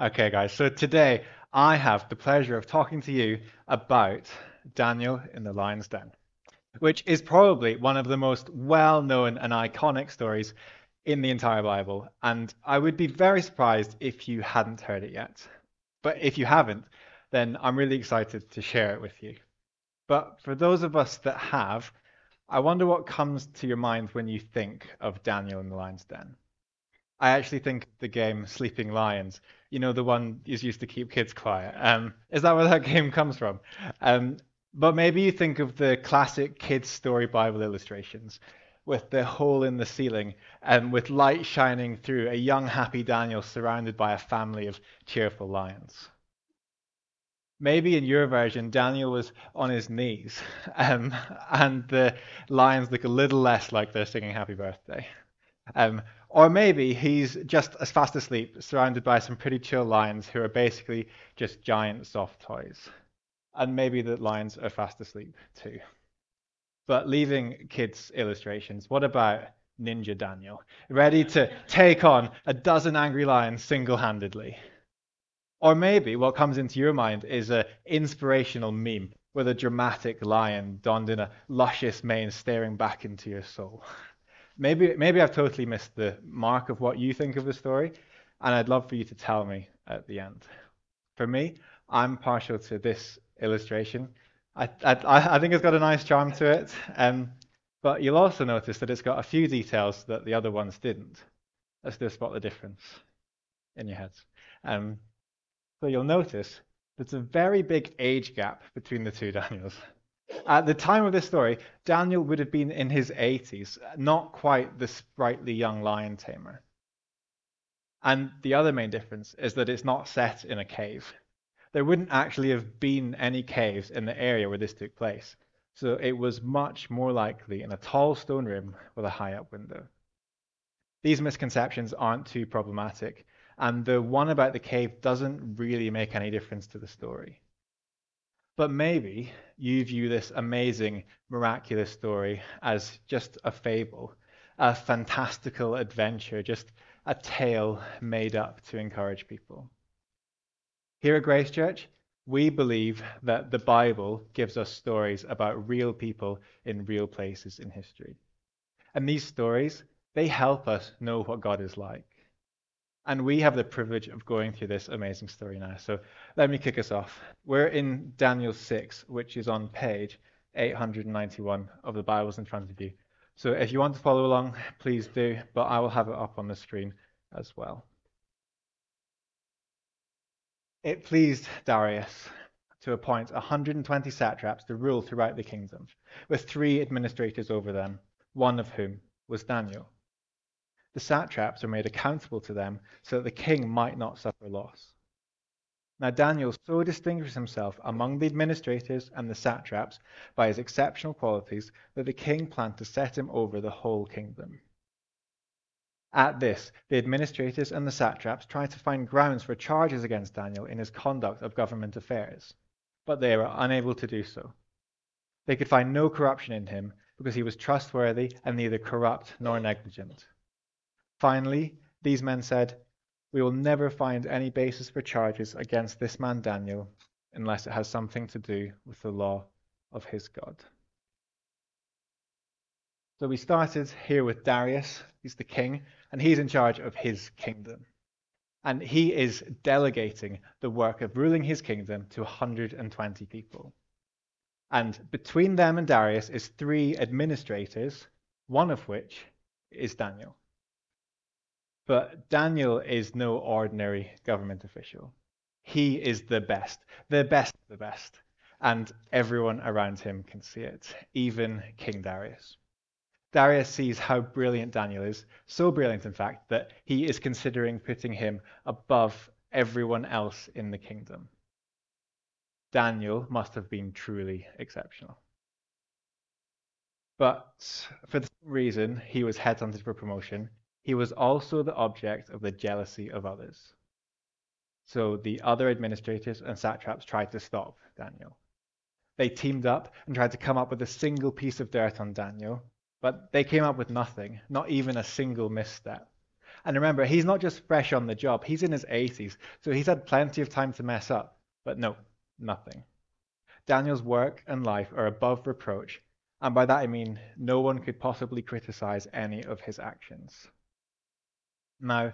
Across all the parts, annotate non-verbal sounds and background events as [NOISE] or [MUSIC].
Okay, guys, so today I have the pleasure of talking to you about Daniel in the lion's den, which is probably one of the most well known and iconic stories in the entire Bible. And I would be very surprised if you hadn't heard it yet. But if you haven't, then I'm really excited to share it with you. But for those of us that have, I wonder what comes to your mind when you think of Daniel in the lion's den. I actually think the game Sleeping Lions, you know, the one is used to keep kids quiet. Um, is that where that [LAUGHS] game comes from? Um, but maybe you think of the classic kids' story Bible illustrations with the hole in the ceiling and with light shining through a young, happy Daniel surrounded by a family of cheerful lions. Maybe in your version, Daniel was on his knees [LAUGHS] um, and the lions look a little less like they're singing happy birthday. Um, or maybe he's just as fast asleep, surrounded by some pretty chill lions who are basically just giant soft toys. And maybe the lions are fast asleep too. But leaving kids' illustrations, what about Ninja Daniel, ready to take on a dozen angry lions single handedly? Or maybe what comes into your mind is an inspirational meme with a dramatic lion donned in a luscious mane staring back into your soul. [LAUGHS] maybe maybe I've totally missed the mark of what you think of the story, and I'd love for you to tell me at the end. For me, I'm partial to this illustration. I I, I think it's got a nice charm to it, um, but you'll also notice that it's got a few details that the other ones didn't. Let's just spot the difference in your heads. Um, so you'll notice there's a very big age gap between the two Daniels. At the time of this story, Daniel would have been in his 80s, not quite the sprightly young lion tamer. And the other main difference is that it's not set in a cave. There wouldn't actually have been any caves in the area where this took place, so it was much more likely in a tall stone room with a high up window. These misconceptions aren't too problematic, and the one about the cave doesn't really make any difference to the story. But maybe you view this amazing, miraculous story as just a fable, a fantastical adventure, just a tale made up to encourage people. Here at Grace Church, we believe that the Bible gives us stories about real people in real places in history. And these stories, they help us know what God is like. And we have the privilege of going through this amazing story now. So let me kick us off. We're in Daniel 6, which is on page 891 of the Bibles in front of you. So if you want to follow along, please do, but I will have it up on the screen as well. It pleased Darius to appoint 120 satraps to rule throughout the kingdom, with three administrators over them, one of whom was Daniel. The satraps are made accountable to them so that the king might not suffer loss. Now, Daniel so distinguished himself among the administrators and the satraps by his exceptional qualities that the king planned to set him over the whole kingdom. At this, the administrators and the satraps tried to find grounds for charges against Daniel in his conduct of government affairs, but they were unable to do so. They could find no corruption in him because he was trustworthy and neither corrupt nor negligent. Finally, these men said, We will never find any basis for charges against this man Daniel unless it has something to do with the law of his God. So we started here with Darius, he's the king, and he's in charge of his kingdom. And he is delegating the work of ruling his kingdom to 120 people. And between them and Darius is three administrators, one of which is Daniel. But Daniel is no ordinary government official. He is the best, the best of the best. And everyone around him can see it, even King Darius. Darius sees how brilliant Daniel is, so brilliant, in fact, that he is considering putting him above everyone else in the kingdom. Daniel must have been truly exceptional. But for the same reason he was headhunted for promotion, he was also the object of the jealousy of others. So the other administrators and satraps tried to stop Daniel. They teamed up and tried to come up with a single piece of dirt on Daniel, but they came up with nothing, not even a single misstep. And remember, he's not just fresh on the job, he's in his 80s, so he's had plenty of time to mess up. But no, nothing. Daniel's work and life are above reproach, and by that I mean no one could possibly criticize any of his actions. Now,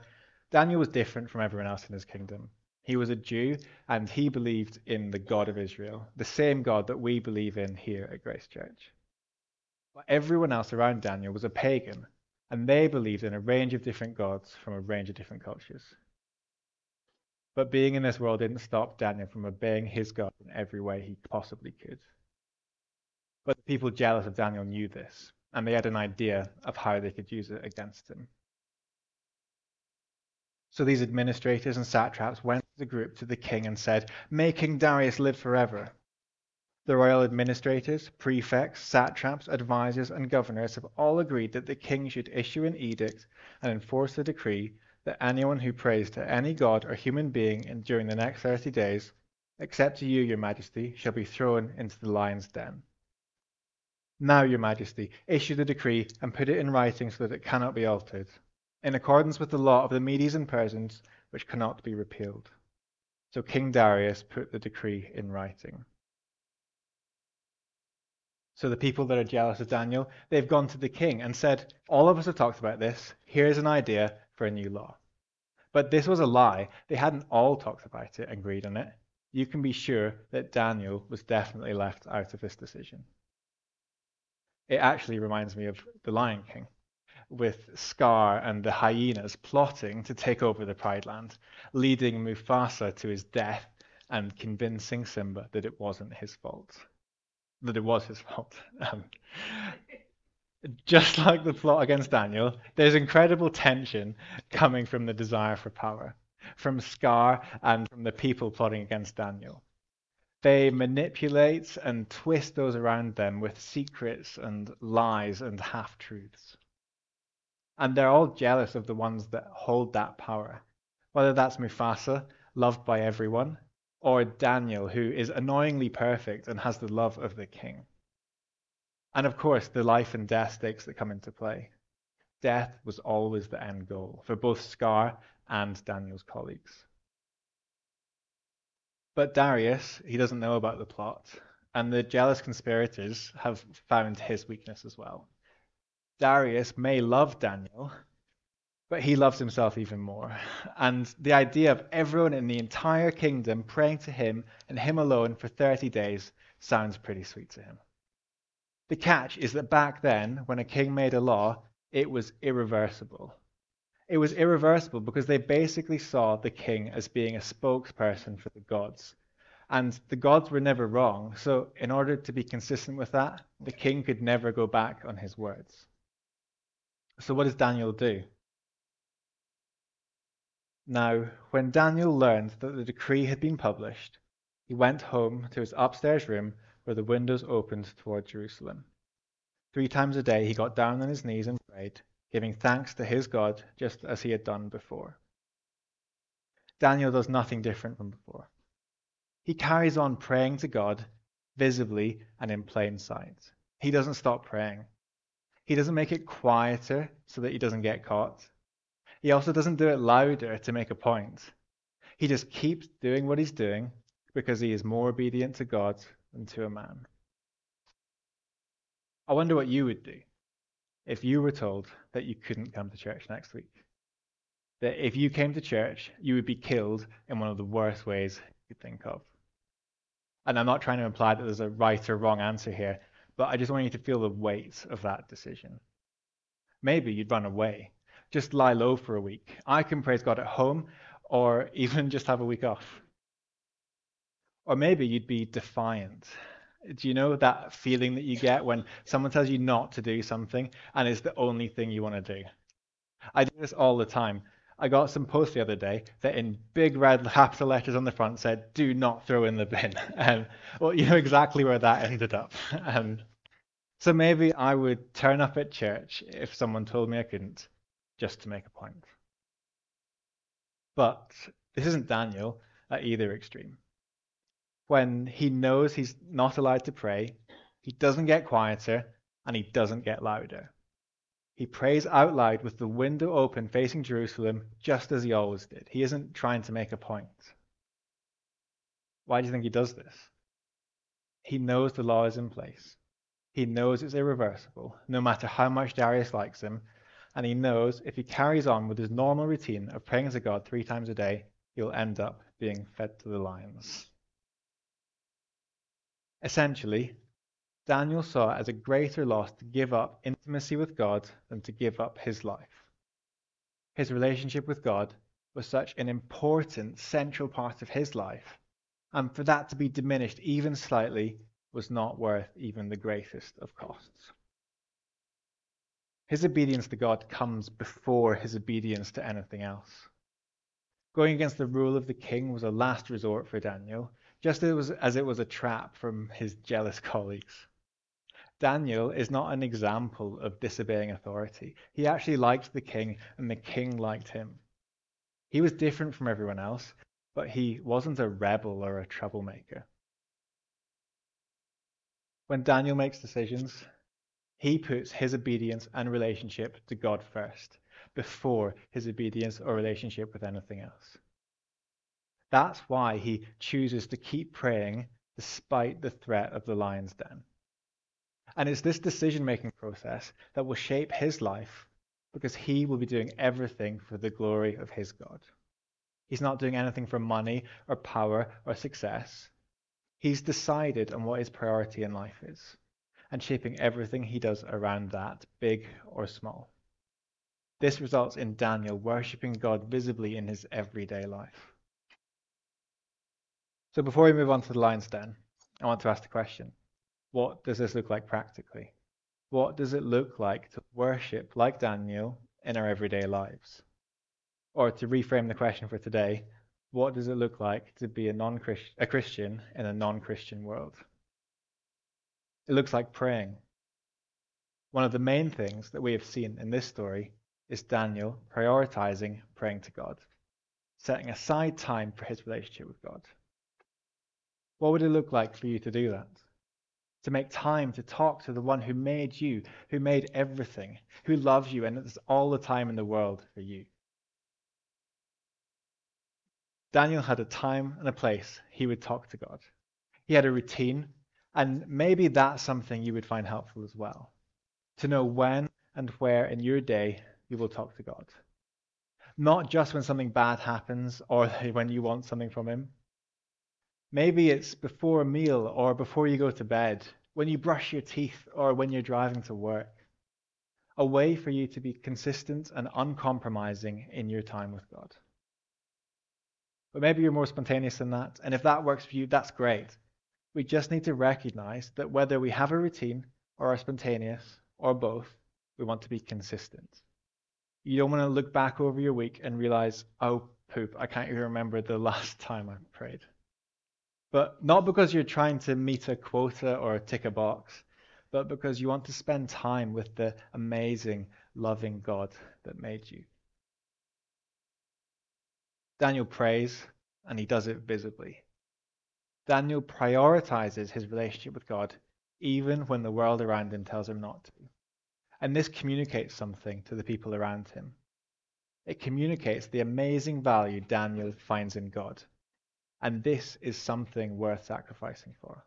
Daniel was different from everyone else in his kingdom. He was a Jew and he believed in the God of Israel, the same God that we believe in here at Grace Church. But everyone else around Daniel was a pagan, and they believed in a range of different gods from a range of different cultures. But being in this world didn't stop Daniel from obeying his God in every way he possibly could. But the people jealous of Daniel knew this, and they had an idea of how they could use it against him. So these administrators and satraps went as a group to the king and said, May King Darius live forever. The royal administrators, prefects, satraps, advisors, and governors have all agreed that the king should issue an edict and enforce a decree that anyone who prays to any god or human being during the next 30 days, except to you, your majesty, shall be thrown into the lion's den. Now, your majesty, issue the decree and put it in writing so that it cannot be altered in accordance with the law of the Medes and Persians, which cannot be repealed. So King Darius put the decree in writing. So the people that are jealous of Daniel, they've gone to the king and said, All of us have talked about this. Here's an idea for a new law. But this was a lie. They hadn't all talked about it and agreed on it. You can be sure that Daniel was definitely left out of this decision. It actually reminds me of The Lion King with Scar and the hyenas plotting to take over the Pride Land, leading Mufasa to his death and convincing Simba that it wasn't his fault. That it was his fault. [LAUGHS] Um, just like the plot against Daniel, there's incredible tension coming from the desire for power, from Scar and from the people plotting against Daniel. They manipulate and twist those around them with secrets and lies and half truths. And they're all jealous of the ones that hold that power. Whether that's Mufasa, loved by everyone, or Daniel, who is annoyingly perfect and has the love of the king. And of course, the life and death stakes that come into play. Death was always the end goal for both Scar and Daniel's colleagues. But Darius, he doesn't know about the plot, and the jealous conspirators have found his weakness as well. Darius may love Daniel, but he loves himself even more. And the idea of everyone in the entire kingdom praying to him and him alone for 30 days sounds pretty sweet to him. The catch is that back then, when a king made a law, it was irreversible. It was irreversible because they basically saw the king as being a spokesperson for the gods. And the gods were never wrong, so in order to be consistent with that, the king could never go back on his words. So, what does Daniel do? Now, when Daniel learned that the decree had been published, he went home to his upstairs room where the windows opened toward Jerusalem. Three times a day he got down on his knees and prayed, giving thanks to his God just as he had done before. Daniel does nothing different from before. He carries on praying to God visibly and in plain sight. He doesn't stop praying. He doesn't make it quieter so that he doesn't get caught. He also doesn't do it louder to make a point. He just keeps doing what he's doing because he is more obedient to God than to a man. I wonder what you would do if you were told that you couldn't come to church next week. That if you came to church, you would be killed in one of the worst ways you could think of. And I'm not trying to imply that there's a right or wrong answer here. But I just want you to feel the weight of that decision. Maybe you'd run away, just lie low for a week. I can praise God at home, or [LAUGHS] even just have a week off. Or maybe you'd be defiant. Do you know that feeling that you get when someone tells you not to do something and it's the only thing you want to do? I do this all the time. I got some post the other day that in big red capital letters on the front said, do not throw in the bin. [LAUGHS] Um, well, you know exactly where that ended up. [LAUGHS] Um, so maybe I would turn up at church if someone told me I couldn't, just to make a point. But this isn't Daniel at either extreme. When he knows he's not allowed to pray, he doesn't get quieter and he doesn't get louder. He prays out loud with the window open facing Jerusalem, just as he always did. He isn't trying to make a point. Why do you think he does this? He knows the law is in place. He knows it's irreversible, no matter how much Darius likes him, and he knows if he carries on with his normal routine of praying to God three times a day, he'll end up being fed to the lions. Essentially, Daniel saw it as a greater loss to give up intimacy with God than to give up his life. His relationship with God was such an important, central part of his life, and for that to be diminished even slightly was not worth even the greatest of costs. His obedience to God comes before his obedience to anything else. Going against the rule of the king was a last resort for Daniel, just as it was, as it was a trap from his jealous [LAUGHS] colleagues. Daniel is not an example of disobeying authority. He actually liked the king, and the king liked him. He was different from everyone else, but he wasn't a rebel or a troublemaker. When Daniel makes decisions, he puts his obedience and relationship to God first, before his obedience or relationship with anything else. That's why he chooses to keep praying despite the threat of the lion's den. And it's this decision making process that will shape his life because he will be doing everything for the glory of his God. He's not doing anything for money or power or success. He's decided on what his priority in life is and shaping everything he does around that, big or small. This results in Daniel worshipping God visibly in his everyday life. So before we move on to the lion's den, I want to ask the question what does this look like practically? What does it look like to worship like Daniel in our everyday lives? Or to reframe the question for today, what does it look like to be a non a Christian in a non-Christian world? It looks like praying. One of the main things that we have seen in this story is Daniel prioritizing praying to God, setting aside time for his relationship with God. What would it look like for you to do that? To make time to talk to the one who made you, who made everything, who loves you, and it's all the time in the world for you. Daniel had a time and a place he would talk to God. He had a routine, and maybe that's something you would find helpful as well. To know when and where in your day you will talk to God. Not just when something bad happens or [LAUGHS] when you want something from Him. Maybe it's before a meal or before you go to bed, when you brush your teeth or when you're driving to work. A way for you to be consistent and uncompromising in your time with God. But maybe you're more spontaneous than that. And if that works for you, that's great. We just need to recognize that whether we have a routine or are spontaneous or both, we want to be consistent. You don't want to look back over your week and realize, oh, poop, I can't even remember the [LAUGHS] last time I prayed. But not because you're trying to meet a quota or tick a box, but because you want to spend time with the amazing, loving God that made you. Daniel prays, and he does it visibly. Daniel prioritizes his relationship with God even when the world around him tells him not to. And this communicates something to the people around him. It communicates the amazing value Daniel finds in God. And this is something worth sacrificing for.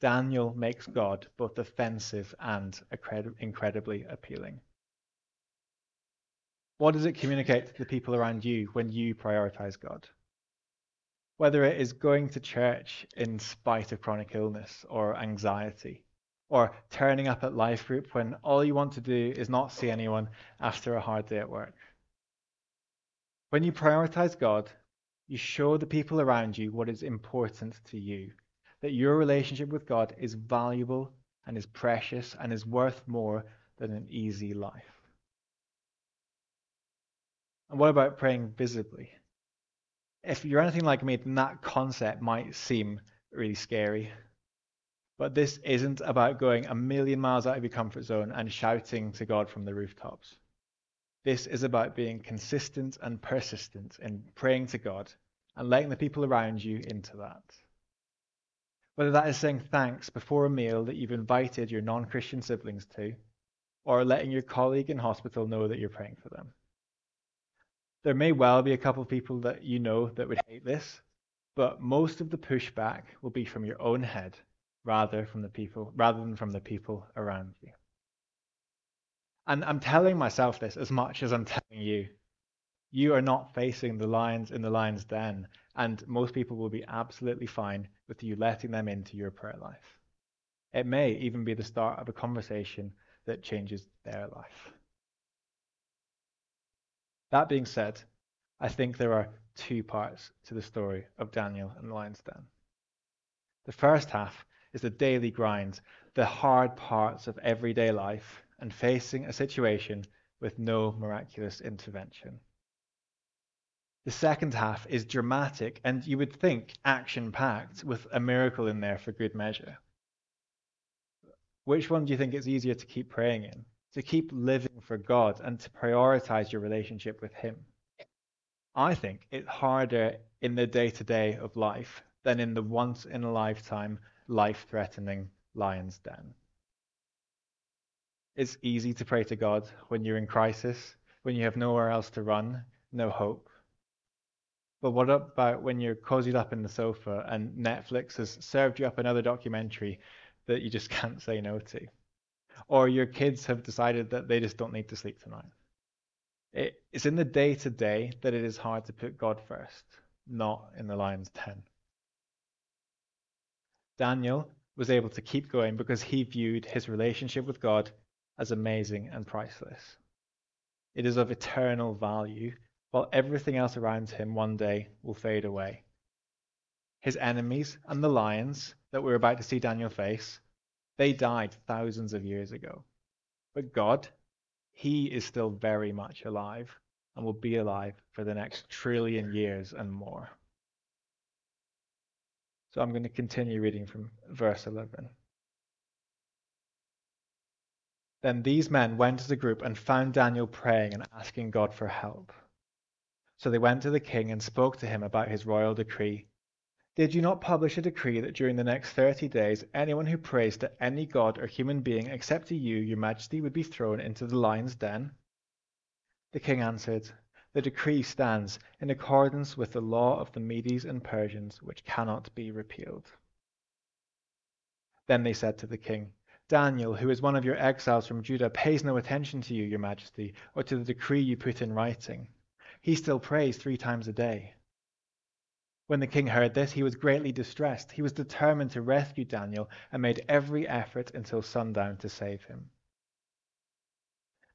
Daniel makes God both offensive and incredibly appealing. What does it communicate to the people around you when you prioritize God? Whether it is going to church in spite of chronic illness or anxiety, or turning up at life group when all you want to do is not see anyone after a hard day at work. When you prioritize God, you show the people around you what is important to you, that your relationship with God is valuable and is precious and is worth more than an easy life. And what about praying visibly? If you're anything like me, then that concept might seem really scary. But this isn't about going a million miles out of your comfort zone and shouting to God from the rooftops. This is about being consistent and persistent in praying to God and letting the people around you into that. Whether that is saying thanks before a meal that you've invited your non Christian siblings to, or letting your colleague in hospital know that you're praying for them. There may well be a couple of people that you know that would hate this, but most of the pushback will be from your own head rather from the people rather than from the people around you. And I'm telling myself this as much as I'm telling you. You are not facing the lions in the lion's den, and most people will be absolutely fine with you letting them into your prayer life. It may even be the start of a conversation that changes their life. That being said, I think there are two parts to the story of Daniel and the lion's den. The first half is the daily grind, the hard parts of everyday life, and facing a situation with no miraculous intervention. The second half is dramatic and you would think action packed with a miracle in there for good measure. Which one do you think it's easier to keep praying in? To keep living for God and to prioritize your relationship with Him? I think it's harder in the day to day of life than in the once in a lifetime, life threatening lion's den. It's easy to pray to God when you're in crisis, when you have nowhere else to run, no hope. But what about when you're cozied up in the sofa and Netflix has served you up another documentary that you just [LAUGHS] can't say no to? Or your kids have decided that they just don't need to sleep tonight? it's in the day to day that it is hard to put God first, not in the lion's den. Daniel was able to keep going because he viewed his relationship with God as amazing and priceless. It is of eternal value, while everything else around him one day will fade away. His enemies and the lions that we're about to see Daniel face, they died thousands of years ago. But God, He is still very much alive and will be alive for the next trillion years and more. So I'm going to continue reading from verse 11. Then these men went as a group and found Daniel praying and asking God for help. So they went to the king and spoke to him about his royal decree. Did you not publish a decree that during the next thirty days anyone who prays to any god or human being except to you, your majesty, would be thrown into the lion's den? The king answered, The decree stands in accordance with the law of the Medes and Persians, which cannot be repealed. Then they said to the king, Daniel, who is one of your exiles from Judah, pays no attention to you, your majesty, or to the decree you put in writing. He still prays three times a day. When the king heard this, he was greatly distressed. He was determined to rescue Daniel and made every effort until sundown to save him.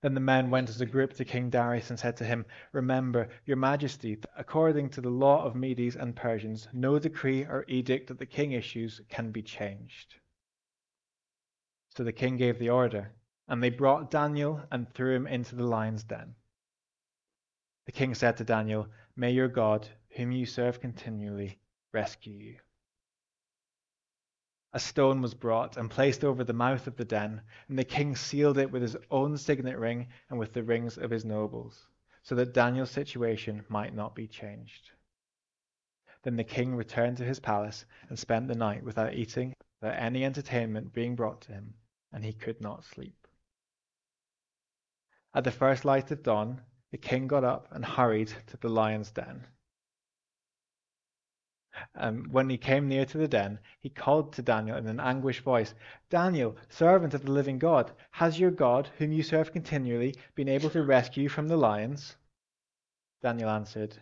Then the men went as a group to King Darius and said to him, Remember, your majesty, according to the law of Medes and Persians, no decree or edict that the king issues can be changed. So the king gave the order, and they brought Daniel and threw him into the lion's den. The king said to Daniel, May your God, whom you serve continually, rescue you. A stone was brought and placed over the mouth of the den, and the king sealed it with his own signet ring and with the rings of his nobles, so that Daniel's situation might not be changed. Then the king returned to his palace and spent the night without eating, without any entertainment being brought to him and he could not sleep. At the first light of dawn, the king got up and hurried to the lion's den. Um, when he came near to the den, he called to Daniel in an anguished voice, Daniel, servant of the living God, has your God, whom you serve continually, been able to rescue you from the lions? Daniel answered,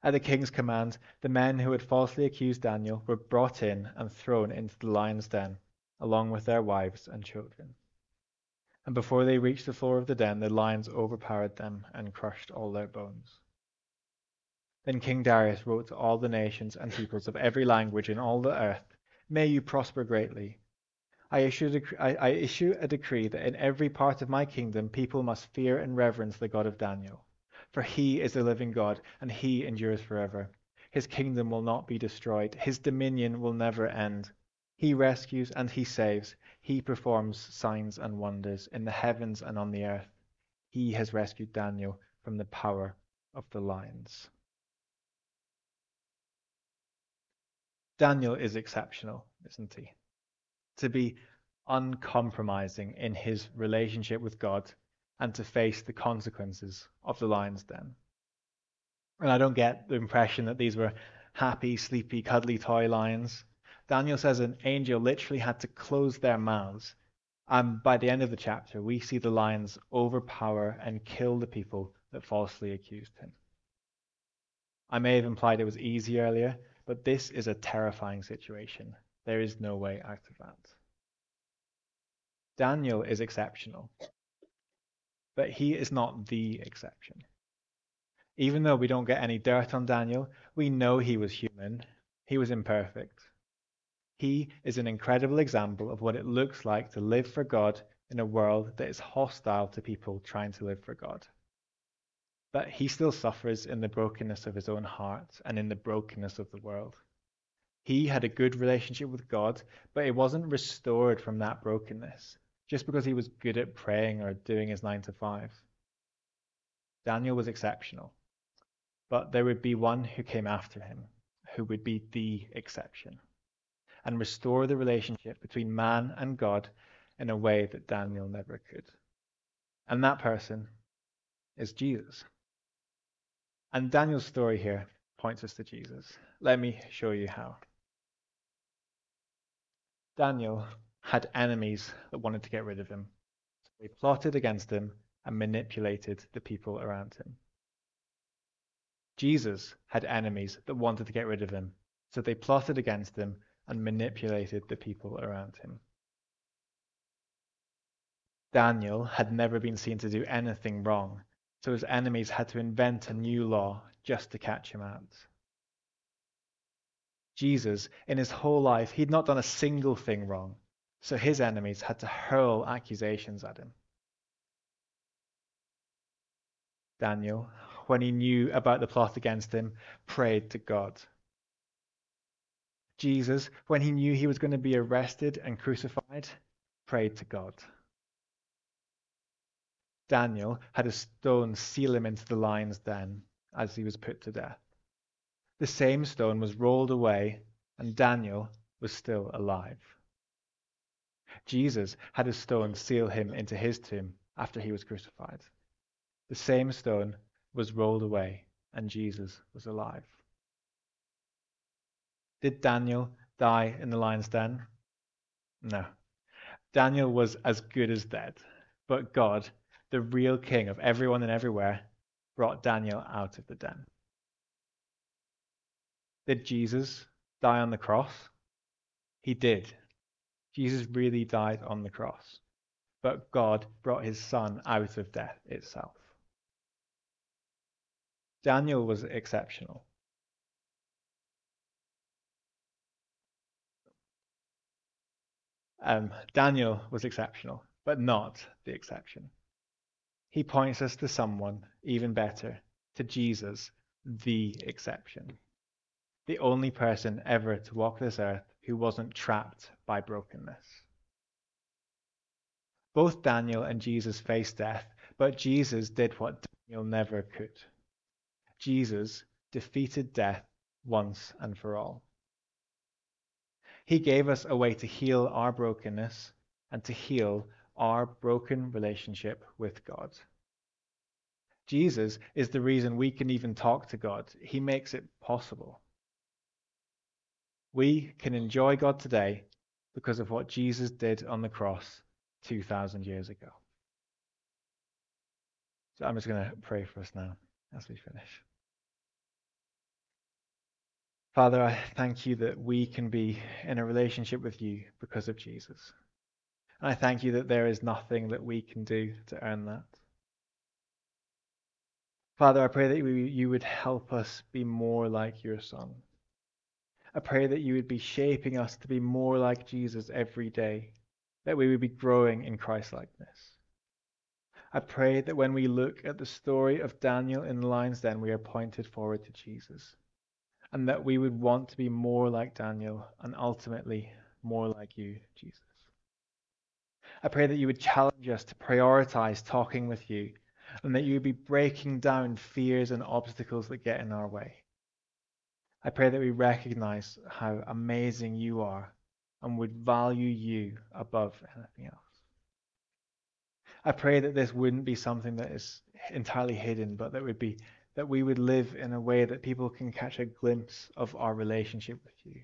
At the king's command, the men who had falsely accused Daniel were brought in and thrown into the lion's den, along with their wives and children. And before they reached the floor of the den, the lions overpowered them and crushed all their bones. Then King Darius wrote to all the nations and peoples of every language in all the earth, May you prosper greatly. I issue, I, I issue a decree that in every part of my kingdom people must fear and reverence the God of Daniel for he is the living God, and he endures forever. His kingdom will not be destroyed, his dominion will never end. He rescues and he saves, he performs signs and wonders in the heavens and on the earth. He has rescued Daniel from the power of the lions. Daniel is exceptional, isn't he? To be uncompromising in his relationship with God and to face the consequences of the lion's den. And I don't get the impression that these were happy, sleepy, cuddly toy lions. Daniel says an angel literally had to close their mouths. And by the end of the chapter, we see the lions overpower and kill the people that falsely accused him. I may have implied it was easy earlier, but this is a terrifying situation. There is no way out of that. Daniel is exceptional, but he is not the exception. Even though we don't get any dirt on Daniel, we know he was human. He was imperfect. He is an incredible example of what it looks like to live for God in a world that is hostile to people trying to live for God. But he still suffers in the brokenness of his own heart and in the brokenness of the world. He had a good relationship with God, but it wasn't restored from that brokenness just because he was good at praying or doing his nine to five. Daniel was exceptional. But there would be one who came after him, who would be the exception, and restore the relationship between man and God in a way that Daniel never could. And that person is Jesus. And Daniel's story here points us to Jesus. Let me show you how. Daniel had enemies that wanted to get rid of him. So they plotted against him and manipulated the people around him. Jesus had enemies that wanted to get rid of him, so they plotted against him and manipulated the people around him. Daniel had never been seen to do anything wrong, so his enemies had to invent a new law just to catch him out. Jesus, in his whole life, he'd not done a single thing wrong, so his enemies had to hurl accusations at him. Daniel when he knew about the plot against him, prayed to God. Jesus, when he knew he was going to be arrested and crucified, prayed to God. Daniel had a stone seal him into the lion's den as he was put to death. The same stone was rolled away, and Daniel was still alive. Jesus had a stone seal him into his tomb after he was crucified. The same stone was rolled away and Jesus was alive. Did Daniel die in the lion's den? No. Daniel was as good as dead, but God, the real king of everyone and everywhere, brought Daniel out of the den. Did Jesus die on the cross? He did. Jesus really died on the cross. But God brought his son out of death itself. Daniel was exceptional. Um, Daniel was exceptional, but not the exception. He points us to someone even better, to Jesus, the exception. The only person ever to walk this earth who wasn't trapped by brokenness. Both Daniel and Jesus faced death, but Jesus did what Daniel never could. Jesus defeated death once and for all. He gave us a way to heal our brokenness and to heal our broken relationship with God. Jesus is the reason we can even talk to God. He makes it possible. We can enjoy God today because of what Jesus did on the cross 2,000 years ago. So I'm just going to pray for us now as we finish. Father, I thank you that we can be in a relationship with you because of Jesus. And I thank you that there is nothing that we can do to earn that. Father, I pray that you would help us be more like your Son. I pray that you would be shaping us to be more like Jesus every day, that we would be growing in Christ Christlikeness. I pray that when we look at the story of Daniel in the lion's den, we are pointed forward to Jesus. And that we would want to be more like Daniel and ultimately more like you, Jesus. I pray that you would challenge us to prioritize talking with you and that you would be breaking down fears and obstacles that get in our way. I pray that we recognize how amazing you are and would value you above anything else. I pray that this wouldn't be something that is entirely hidden, but that would be that we would live in a way that people can catch a glimpse of our relationship with you.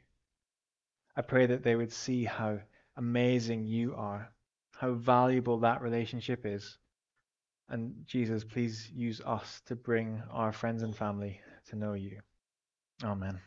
I pray that they would see how amazing you are, how valuable that relationship is. And Jesus, please use us to bring our friends and family to know you. Oh, Amen.